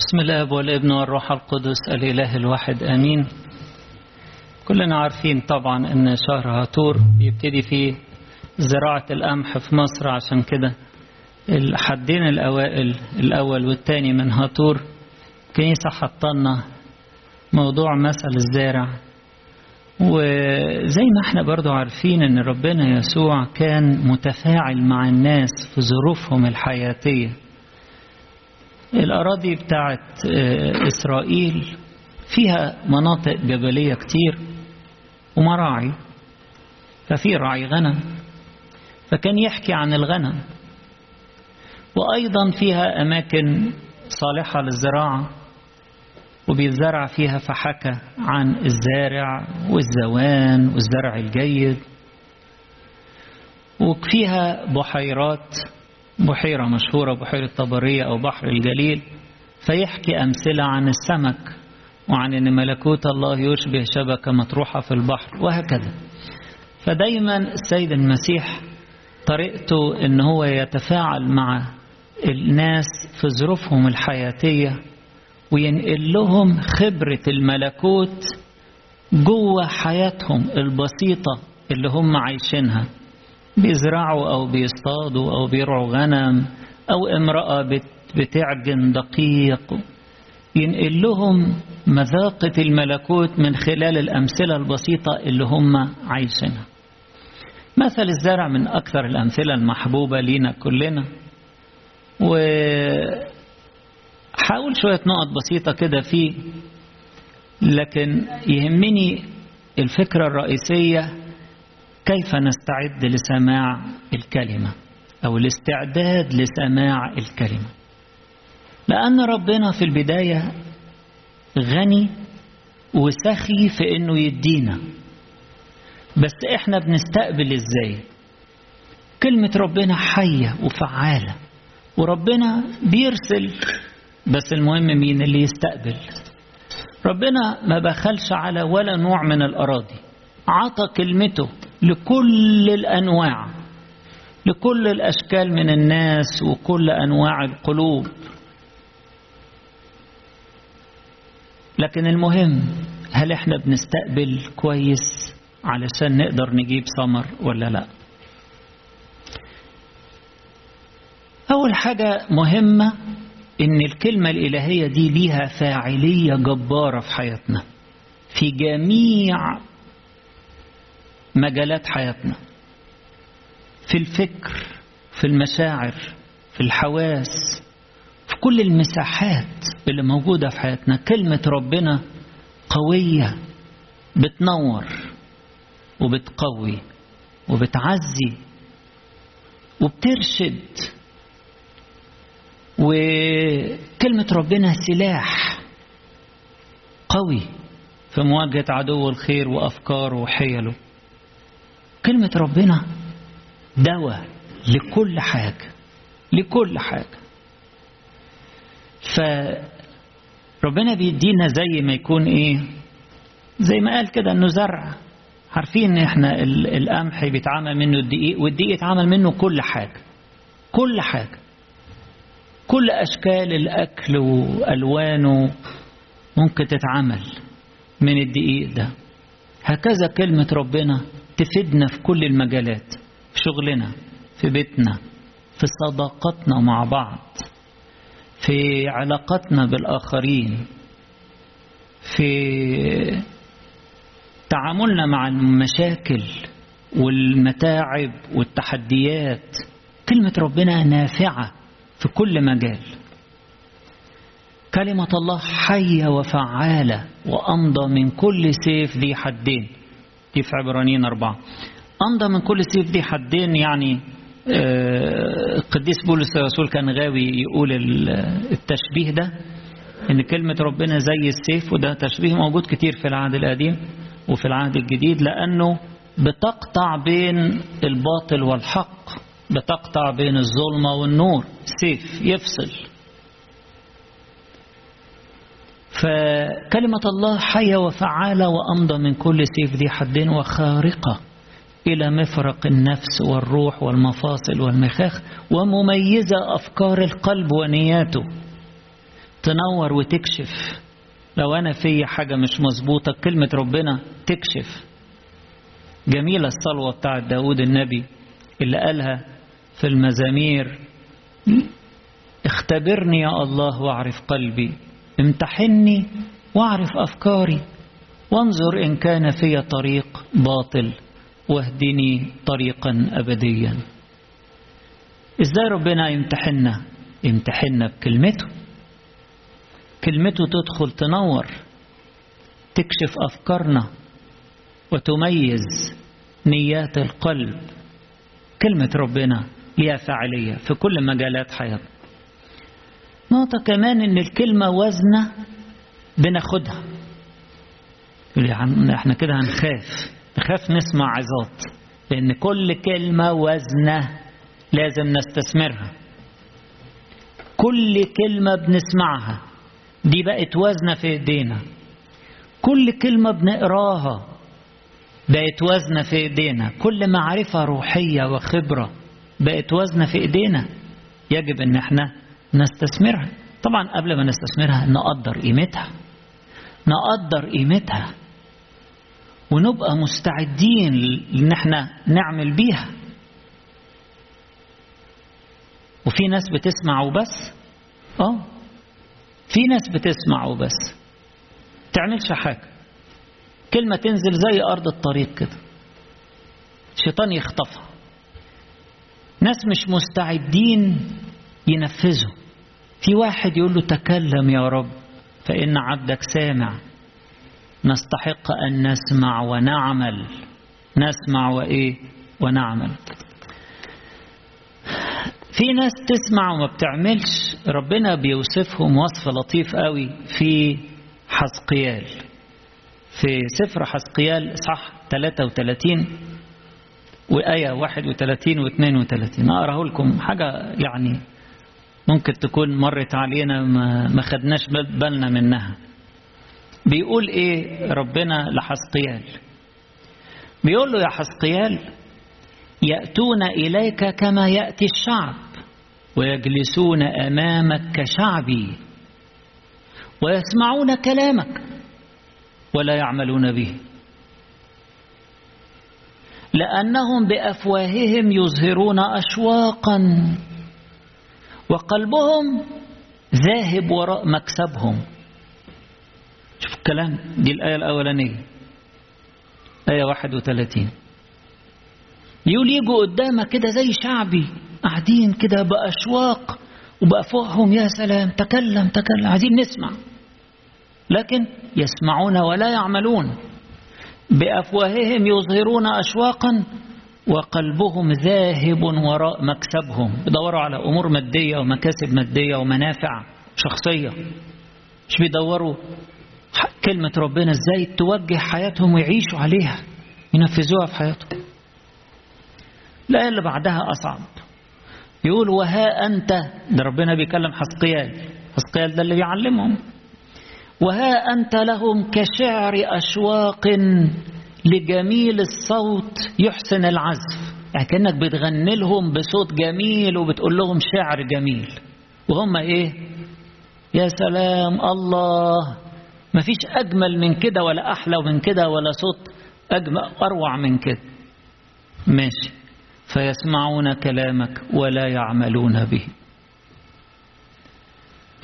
بسم الله والابن والروح القدس الإله الواحد آمين. كلنا عارفين طبعا أن شهر هاتور بيبتدي فيه زراعة القمح في مصر عشان كده الحدين الأوائل الأول والثاني من هاتور كنيسة حطلنا موضوع مثل الزارع. وزي ما إحنا برضو عارفين إن ربنا يسوع كان متفاعل مع الناس في ظروفهم الحياتية. الأراضي بتاعت إسرائيل فيها مناطق جبلية كتير ومراعي ففي راعي غنم فكان يحكي عن الغنم. وأيضا فيها أماكن صالحة للزراعة وبيزرع فيها فحكى عن الزارع والزوان والزرع الجيد. وفيها بحيرات بحيرة مشهورة بحيرة طبرية أو بحر الجليل فيحكي أمثلة عن السمك وعن أن ملكوت الله يشبه شبكة مطروحة في البحر وهكذا. فدايما السيد المسيح طريقته أن هو يتفاعل مع الناس في ظروفهم الحياتية وينقل لهم خبرة الملكوت جوه حياتهم البسيطة اللي هم عايشينها. بيزرعوا أو بيصطادوا أو بيرعوا غنم أو امرأة بتعجن دقيق. ينقل لهم مذاقة الملكوت من خلال الأمثلة البسيطة اللي هم عايشينها. مثل الزرع من أكثر الأمثلة المحبوبة لينا كلنا. و حاول شوية نقط بسيطة كده فيه لكن يهمني الفكرة الرئيسية كيف نستعد لسماع الكلمة؟ أو الاستعداد لسماع الكلمة؟ لأن ربنا في البداية غني وسخي في أنه يدينا. بس إحنا بنستقبل إزاي؟ كلمة ربنا حية وفعالة وربنا بيرسل بس المهم مين اللي يستقبل؟ ربنا ما بخلش على ولا نوع من الأراضي عطى كلمته. لكل الأنواع لكل الأشكال من الناس وكل أنواع القلوب. لكن المهم هل إحنا بنستقبل كويس علشان نقدر نجيب ثمر ولا لأ؟ أول حاجة مهمة إن الكلمة الإلهية دي ليها فاعلية جبارة في حياتنا. في جميع مجالات حياتنا. في الفكر في المشاعر في الحواس في كل المساحات اللي موجودة في حياتنا. كلمة ربنا قوية بتنور وبتقوي وبتعزي وبترشد. وكلمة ربنا سلاح قوي في مواجهة عدو الخير وأفكاره وحيله. كلمة ربنا دواء لكل حاجة لكل حاجة. فربنا بيدينا زي ما يكون إيه؟ زي ما قال كده إنه زرع. عارفين ان إحنا القمح بيتعمل منه الدقيق والدقيق يتعمل منه كل حاجة كل حاجة. كل أشكال الأكل وألوانه ممكن تتعمل من الدقيق ده. هكذا كلمة ربنا تفيدنا في كل المجالات في شغلنا في بيتنا في صداقتنا مع بعض في علاقتنا بالآخرين في تعاملنا مع المشاكل والمتاعب والتحديات. كلمة ربنا نافعة في كل مجال. كلمة الله حية وفعالة وأمضى من كل سيف ذي حدين. دي في عبرانيين أربعة. أمضى من كل سيف ذي حدين يعني القديس بولس الرسول كان غاوي يقول التشبيه ده إن كلمة ربنا زي السيف وده تشبيه موجود كتير في العهد القديم وفي العهد الجديد لأنه بتقطع بين الباطل والحق بتقطع بين الظلمة والنور سيف يفصل. فكلمة الله حية وفعالة وأمضى من كل سيف ذي حدين وخارقة إلى مفرق النفس والروح والمفاصل والمخاخ ومميزة أفكار القلب ونياته. تنور وتكشف. لو أنا في حاجة مش مظبوطة كلمة ربنا تكشف. جميلة الصلوة بتاعت داود النبي اللي قالها في المزامير. اختبرني يا الله واعرف قلبي. امتحني واعرف أفكاري وانظر إن كان في طريق باطل واهدني طريقا أبديا. إزاي ربنا يمتحننا يمتحننا بكلمته. كلمته تدخل تنور تكشف أفكارنا وتميز نيات القلب. كلمة ربنا ليها فاعلية في كل مجالات حياتنا. نقطة كمان إن الكلمة وزنة بناخدها. يقول إحنا كده هنخاف. نخاف نسمع عظات لأن كل كلمة وزنة لازم نستثمرها. كل كلمة بنسمعها دي بقت وزنة في إيدينا. كل كلمة بنقراها بقت وزنة في إيدينا. كل معرفة روحية وخبرة بقت وزنة في إيدينا. يجب إن إحنا نستثمرها. طبعا قبل ما نستثمرها نقدر قيمتها. نقدر قيمتها. ونبقى مستعدين إن إحنا نعمل بيها. وفي ناس بتسمع وبس. آه. في ناس بتسمع وبس. تعملش حاجة كلمة تنزل زي أرض الطريق كده. الشيطان يخطفها. ناس مش مستعدين ينفذوا. في واحد يقول له تكلم يا رب فإن عبدك سامع. نستحق أن نسمع ونعمل. نسمع وإيه؟ ونعمل. في ناس تسمع وما بتعملش. ربنا بيوصفهم وصف لطيف قوي في حسقيال في سفر حسقيال صح 33 وآية 31 و 32 أقرأه لكم حاجة يعني ممكن تكون مرت علينا ما خدناش بالنا منها. بيقول إيه ربنا لحسقيال. بيقول له يا حسقيال يأتون إليك كما يأتي الشعب ويجلسون أمامك كشعبي ويسمعون كلامك ولا يعملون به. لأنهم بأفواههم يظهرون أشواقا. وقلبهم ذاهب وراء مكسبهم. شوف الكلام دي الآية الأولانية. آية 31 يقول يجوا قدامك كده زي شعبي قاعدين كده بأشواق وبأفواههم يا سلام تكلم تكلم عايزين نسمع. لكن يسمعون ولا يعملون. بأفواههم يظهرون أشواقا وقلبهم ذاهب وراء مكسبهم. بيدوروا على أمور مادية ومكاسب مادية ومنافع شخصية. مش بيدوروا كلمة ربنا إزاي توجه حياتهم ويعيشوا عليها ينفذوها في حياتهم. الآية اللي بعدها أصعب. يقول وها أنت ده ربنا بيكلم حسقيال. حسقيال ده اللي بيعلمهم. وها أنت لهم كشعر أشواق لجميل الصوت يحسن العزف. يعني كأنك بتغني لهم بصوت جميل وبتقول لهم شعر جميل. وهم إيه؟ يا سلام الله. ما فيش أجمل من كده ولا أحلى من كده ولا صوت أجمل أروع من كده. ماشي. فيسمعون كلامك ولا يعملون به.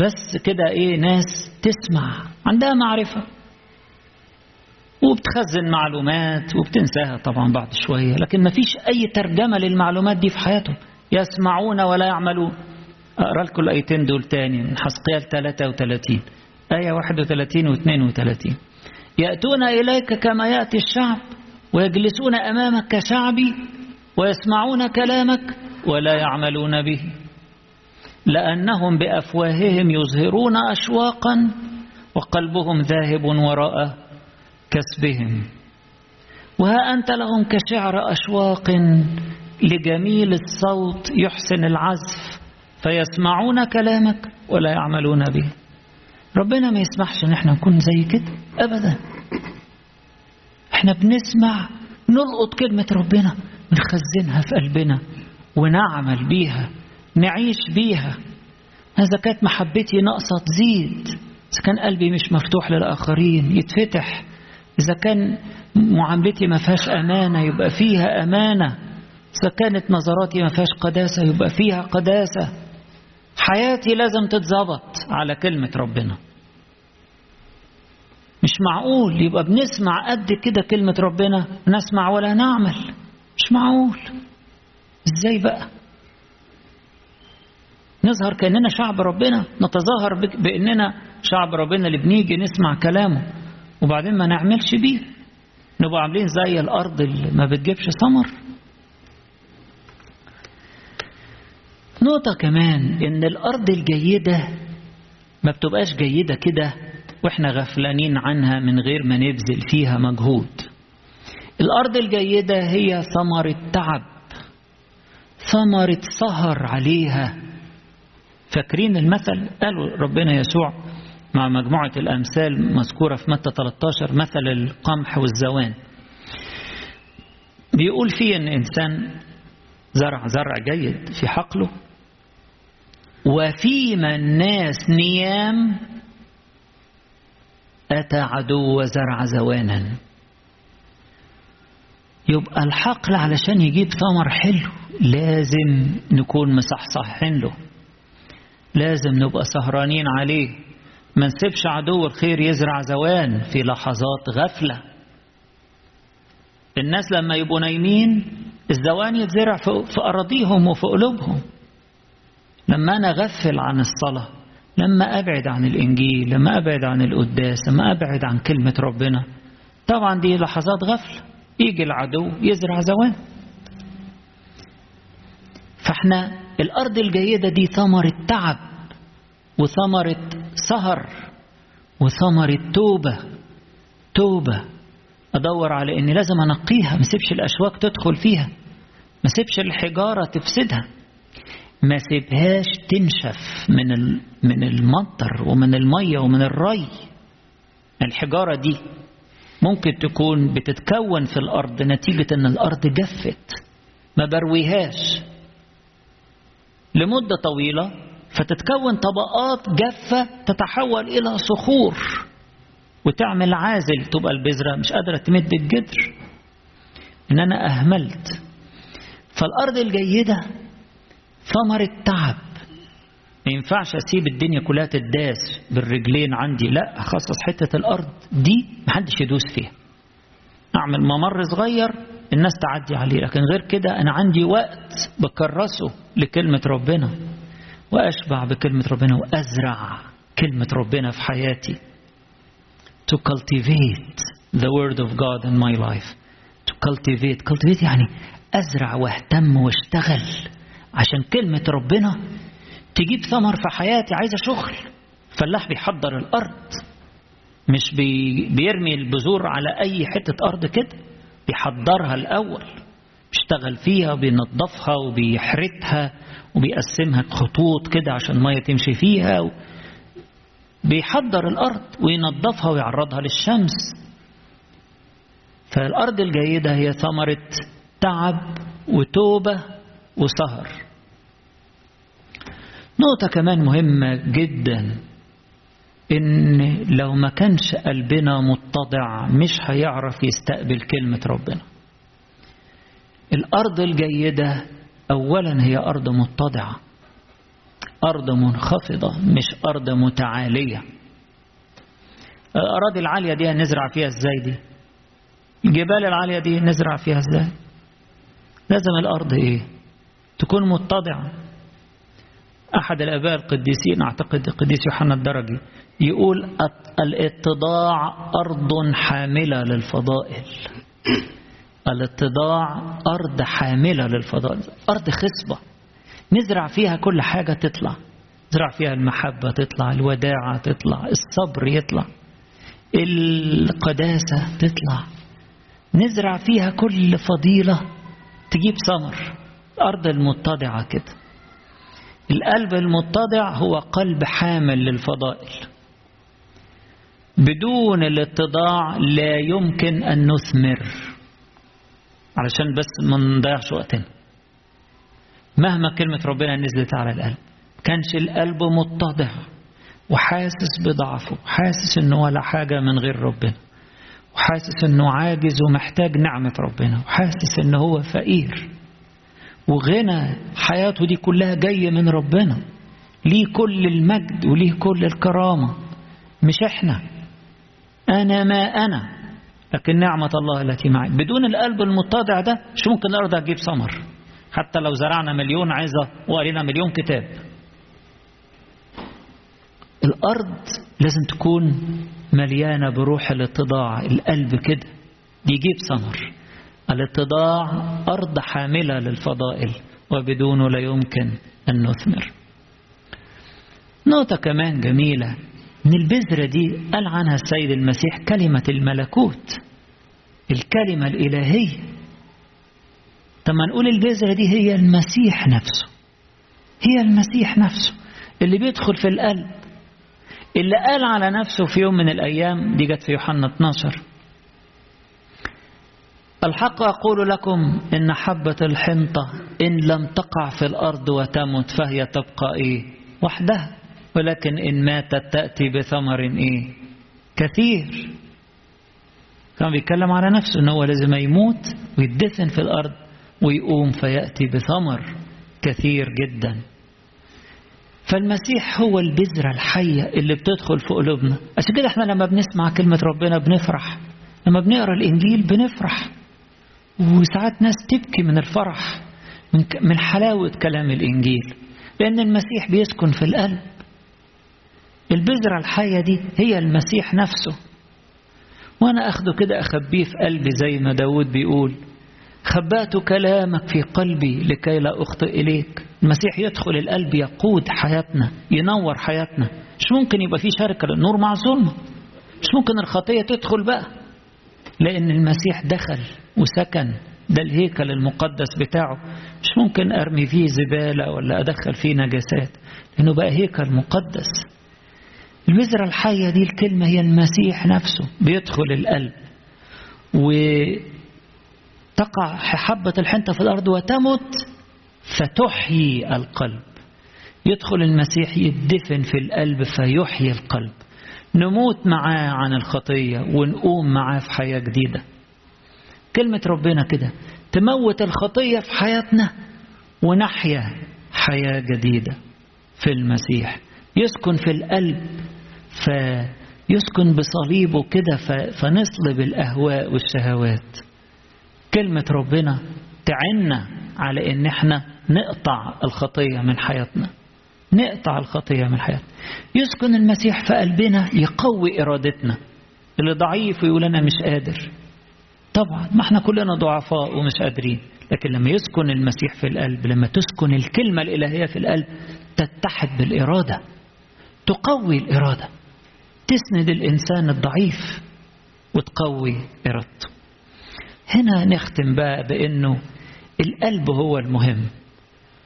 بس كده إيه؟ ناس تسمع عندها معرفة. وبتخزن معلومات وبتنساها طبعا بعد شوية لكن ما فيش أي ترجمة للمعلومات دي في حياتهم. يسمعون ولا يعملون. أقرأ لكم الآيتين دول تاني من حسقيال 33 آية 31 و 32 يأتون إليك كما يأتي الشعب ويجلسون أمامك كشعبي ويسمعون كلامك ولا يعملون به. لأنهم بأفواههم يظهرون أشواقا وقلبهم ذاهب وراء كسبهم. وها أنت لهم كشعر أشواق لجميل الصوت يحسن العزف فيسمعون كلامك ولا يعملون به. ربنا ما يسمحش إن إحنا نكون زي كده ابدا. إحنا بنسمع نلقط كلمة ربنا نخزنها في قلبنا ونعمل بيها نعيش بيها. إذا كانت محبتي ناقصة تزيد إذا كان قلبي مش مفتوح للآخرين يتفتح إذا كان معاملتي ما فيهاش أمانة يبقى فيها أمانة. إذا كانت نظراتي ما فيهاش قداسة يبقى فيها قداسة. حياتي لازم تتظبط على كلمة ربنا. مش معقول يبقى بنسمع قد كده كلمة ربنا نسمع ولا نعمل. مش معقول. إزاي بقى؟ نظهر كأننا شعب ربنا نتظاهر بأننا شعب ربنا اللي بنيجي نسمع كلامه. وبعدين ما نعملش بيه. نبقى عاملين زي الأرض اللي ما بتجيبش ثمر نقطة كمان إن الأرض الجيدة ما بتبقاش جيدة كده وإحنا غفلانين عنها من غير ما نبذل فيها مجهود. الأرض الجيدة هي ثمرة تعب ثمرة سهر عليها. فاكرين المثل؟ قالوا ربنا يسوع مع مجموعة الأمثال مذكورة في متى 13 مثل القمح والزوان. بيقول فيه أن إنسان زرع زرع جيد في حقله وفيما الناس نيام أتى عدو وزرع زوانا. يبقى الحقل علشان يجيب ثمر حلو لازم نكون مصحصحين له لازم نبقى سهرانين عليه. ما نسيبش عدو الخير يزرع زوان في لحظات غفلة. الناس لما يبقوا نايمين الزوان يتزرع في أراضيهم وفي قلوبهم. لما أنا أغفل عن الصلاة لما أبعد عن الإنجيل لما أبعد عن القداس لما أبعد عن كلمة ربنا طبعا دي لحظات غفلة يجي العدو يزرع زوان. فإحنا الأرض الجيدة دي ثمرة تعب وثمرة سهر وثمرة توبة توبة. أدور على إني لازم أنقيها ما سيبش الأشواك تدخل فيها. ما سيبش الحجارة تفسدها. ما سيبهاش تنشف من من المطر ومن المية ومن الري. الحجارة دي ممكن تكون بتتكون في الأرض نتيجة أن الأرض جفت. ما برويهاش. لمدة طويلة فتتكون طبقات جافة تتحول إلى صخور وتعمل عازل. تبقى البذرة مش قادرة تمد الجدر. إن أنا أهملت. فالأرض الجيدة ثمرة تعب ما ينفعش أسيب الدنيا كلها تداس بالرجلين عندي. لا أخصص حتة الأرض دي محدش يدوس فيها. أعمل ممر صغير الناس تعدي عليه. لكن غير كده أنا عندي وقت بكرسه لكلمة ربنا. وأشبع بكلمة ربنا وأزرع كلمة ربنا في حياتي. To cultivate the word of God in my life. To cultivate. Cultivate يعني أزرع واهتم واشتغل. عشان كلمة ربنا تجيب ثمر في حياتي عايزة شغل. فلاح بيحضر الأرض. مش بي بيرمي البذور على أي حتة أرض كده. بيحضرها الأول. بيشتغل فيها وبينظفها وبيحرتها وبيقسمها خطوط كده عشان المية تمشي فيها و... بيحضر الأرض وينظفها ويعرضها للشمس. فالأرض الجيدة هي ثمرة تعب وتوبة وسهر. نقطة كمان مهمة جدا إن لو ما كانش قلبنا متضع مش هيعرف يستقبل كلمة ربنا. الأرض الجيدة أولا هي أرض متضعة أرض منخفضة مش أرض متعالية. الأراضي العالية دي نزرع فيها إزاي دي؟ الجبال العالية دي نزرع فيها إزاي؟ لازم الأرض إيه؟ تكون متضعة. أحد الآباء القديسين أعتقد القديس يوحنا الدرجي يقول الإتضاع أرض حاملة للفضائل. الاتضاع أرض حاملة للفضائل أرض خصبة. نزرع فيها كل حاجة تطلع. نزرع فيها المحبة تطلع الوداعة تطلع الصبر يطلع القداسة تطلع. نزرع فيها كل فضيلة تجيب ثمر. الأرض المتضعة كده. القلب المتضع هو قلب حامل للفضائل. بدون الاتضاع لا يمكن أن نثمر. علشان بس ما نضيعش وقتنا. مهما كلمة ربنا نزلت على القلب كانش القلب متضع وحاسس بضعفه حاسس انه ولا حاجة من غير ربنا وحاسس إنه عاجز ومحتاج نعمة ربنا وحاسس انه هو فقير. وغنى حياته دي كلها جاية من ربنا. ليه كل المجد وليه كل الكرامة؟ مش إحنا. أنا ما أنا. لكن نعمة الله التي معي. بدون القلب المتضع ده مش ممكن الأرض هتجيب ثمر؟ حتى لو زرعنا مليون عظة وقرينا مليون كتاب. الأرض لازم تكون مليانة بروح الاتضاع. القلب كده يجيب ثمر. الاتضاع أرض حاملة للفضائل وبدونه لا يمكن أن نثمر. نقطة كمان جميلة. من البذرة دي قال عنها السيد المسيح كلمة الملكوت الكلمة الإلهية. طب نقول البذرة دي هي المسيح نفسه هي المسيح نفسه اللي بيدخل في القلب اللي قال على نفسه في يوم من الأيام دي جت في يوحنا 12 الحق أقول لكم إن حبة الحنطة إن لم تقع في الأرض وتمت فهي تبقى إيه؟ وحدها. ولكن إن ماتت تأتي بثمر إيه؟ كثير. كان بيتكلم على نفسه إن هو لازم يموت ويدفن في الأرض ويقوم فيأتي بثمر كثير جدا. فالمسيح هو البذرة الحية اللي بتدخل في قلوبنا. عشان كده إحنا لما بنسمع كلمة ربنا بنفرح. لما بنقرأ الإنجيل بنفرح. وساعات ناس تبكي من الفرح من, من حلاوة كلام الإنجيل. لأن المسيح بيسكن في القلب. البذرة الحية دي هي المسيح نفسه. وأنا أخده كده أخبيه في قلبي زي ما داود بيقول خبأت كلامك في قلبي لكي لا أخطئ إليك. المسيح يدخل القلب يقود حياتنا ينور حياتنا. مش ممكن يبقى في شركة للنور مع الظلمة مش ممكن الخطية تدخل بقى. لأن المسيح دخل وسكن. ده الهيكل المقدس بتاعه. مش ممكن أرمي فيه زبالة ولا أدخل فيه نجاسات لأنه بقى هيكل مقدس. البذرة الحية دي الكلمة هي المسيح نفسه. بيدخل القلب وتقع حبة الحنطة في الأرض وتمت فتحيي القلب. يدخل المسيح يدفن في القلب فيحيي القلب. نموت معاه عن الخطية ونقوم معاه في حياة جديدة. كلمة ربنا كده تموت الخطية في حياتنا ونحيا حياة جديدة في المسيح. يسكن في القلب فيسكن بصليبه كده فنصلب الأهواء والشهوات. كلمة ربنا تعنا على إن إحنا نقطع الخطية من حياتنا. نقطع الخطية من حياتنا. يسكن المسيح في قلبنا يقوي إرادتنا. اللي ضعيف ويقول أنا مش قادر. طبعا ما إحنا كلنا ضعفاء ومش قادرين. لكن لما يسكن المسيح في القلب لما تسكن الكلمة الإلهية في القلب تتحد بالإرادة. تقوي الإرادة. تسند الإنسان الضعيف وتقوي إرادته. هنا نختم بقى بأنه القلب هو المهم.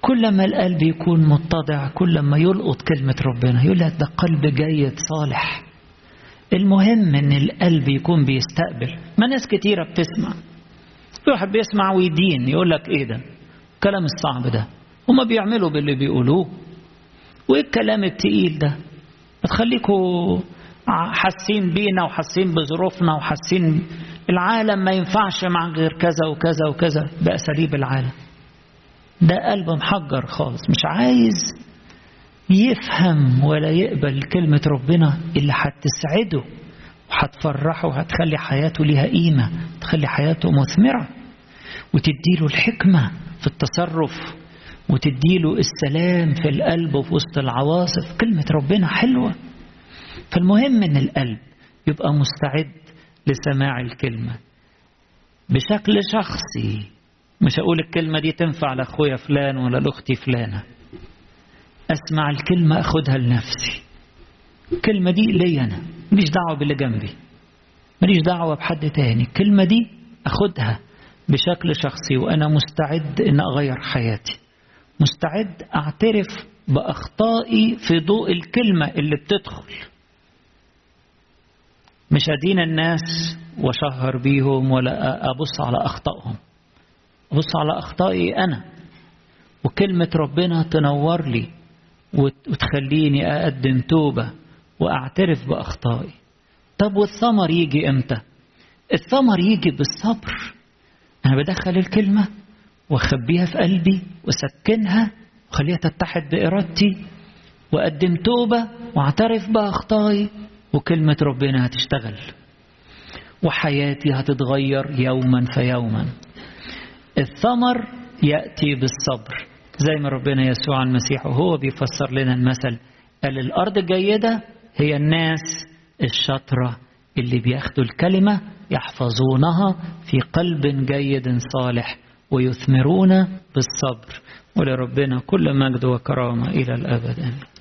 كل ما القلب يكون متضع كل ما يلقط كلمة ربنا يقول لك ده قلب جيد صالح. المهم إن القلب يكون بيستقبل. ما ناس كتيرة بتسمع. واحد بيسمع ويدين يقول لك إيه ده؟ الكلام الصعب ده. هما بيعملوا باللي بيقولوه. وإيه الكلام التقيل ده؟ تخليكوا حاسين بينا وحاسين بظروفنا وحاسين العالم ما ينفعش مع غير كذا وكذا وكذا. بأساليب العالم. ده قلب محجر خالص مش عايز يفهم ولا يقبل كلمة ربنا اللي هتسعده وهتفرحه وهتخلي حياته ليها قيمة تخلي حياته مثمرة وتديله الحكمة في التصرف وتديله السلام في القلب وفي وسط العواصف. كلمة ربنا حلوة. فالمهم إن القلب يبقى مستعد لسماع الكلمة. بشكل شخصي مش هقول الكلمة دي تنفع لأخويا فلان ولا لأختي فلانة. أسمع الكلمة أخدها لنفسي. الكلمة دي لي أنا ماليش دعوة باللي جنبي. ماليش دعوة بحد تاني. الكلمة دي أخدها بشكل شخصي وأنا مستعد أن أغير حياتي. مستعد أعترف بأخطائي في ضوء الكلمة اللي بتدخل. مش أدين الناس وشهر بيهم ولا أبص على أخطائهم. أبص على أخطائي أنا. وكلمة ربنا تنور لي وتخليني أقدم توبة وأعترف بأخطائي. طب والثمر يجي إمتى؟ الثمر يجي بالصبر. أنا بدخل الكلمة وأخبيها في قلبي وسكنها وخليها تتحد بإرادتي وأقدم توبة وأعترف بأخطائي. وكلمة ربنا هتشتغل. وحياتي هتتغير يوما فيوما. الثمر يأتي بالصبر. زي ما ربنا يسوع المسيح وهو بيفسر لنا المثل قال الأرض الجيدة هي الناس الشاطرة اللي بياخدوا الكلمة يحفظونها في قلب جيد صالح ويثمرون بالصبر. ولربنا كل مجد وكرامة إلى الأبد. آمين.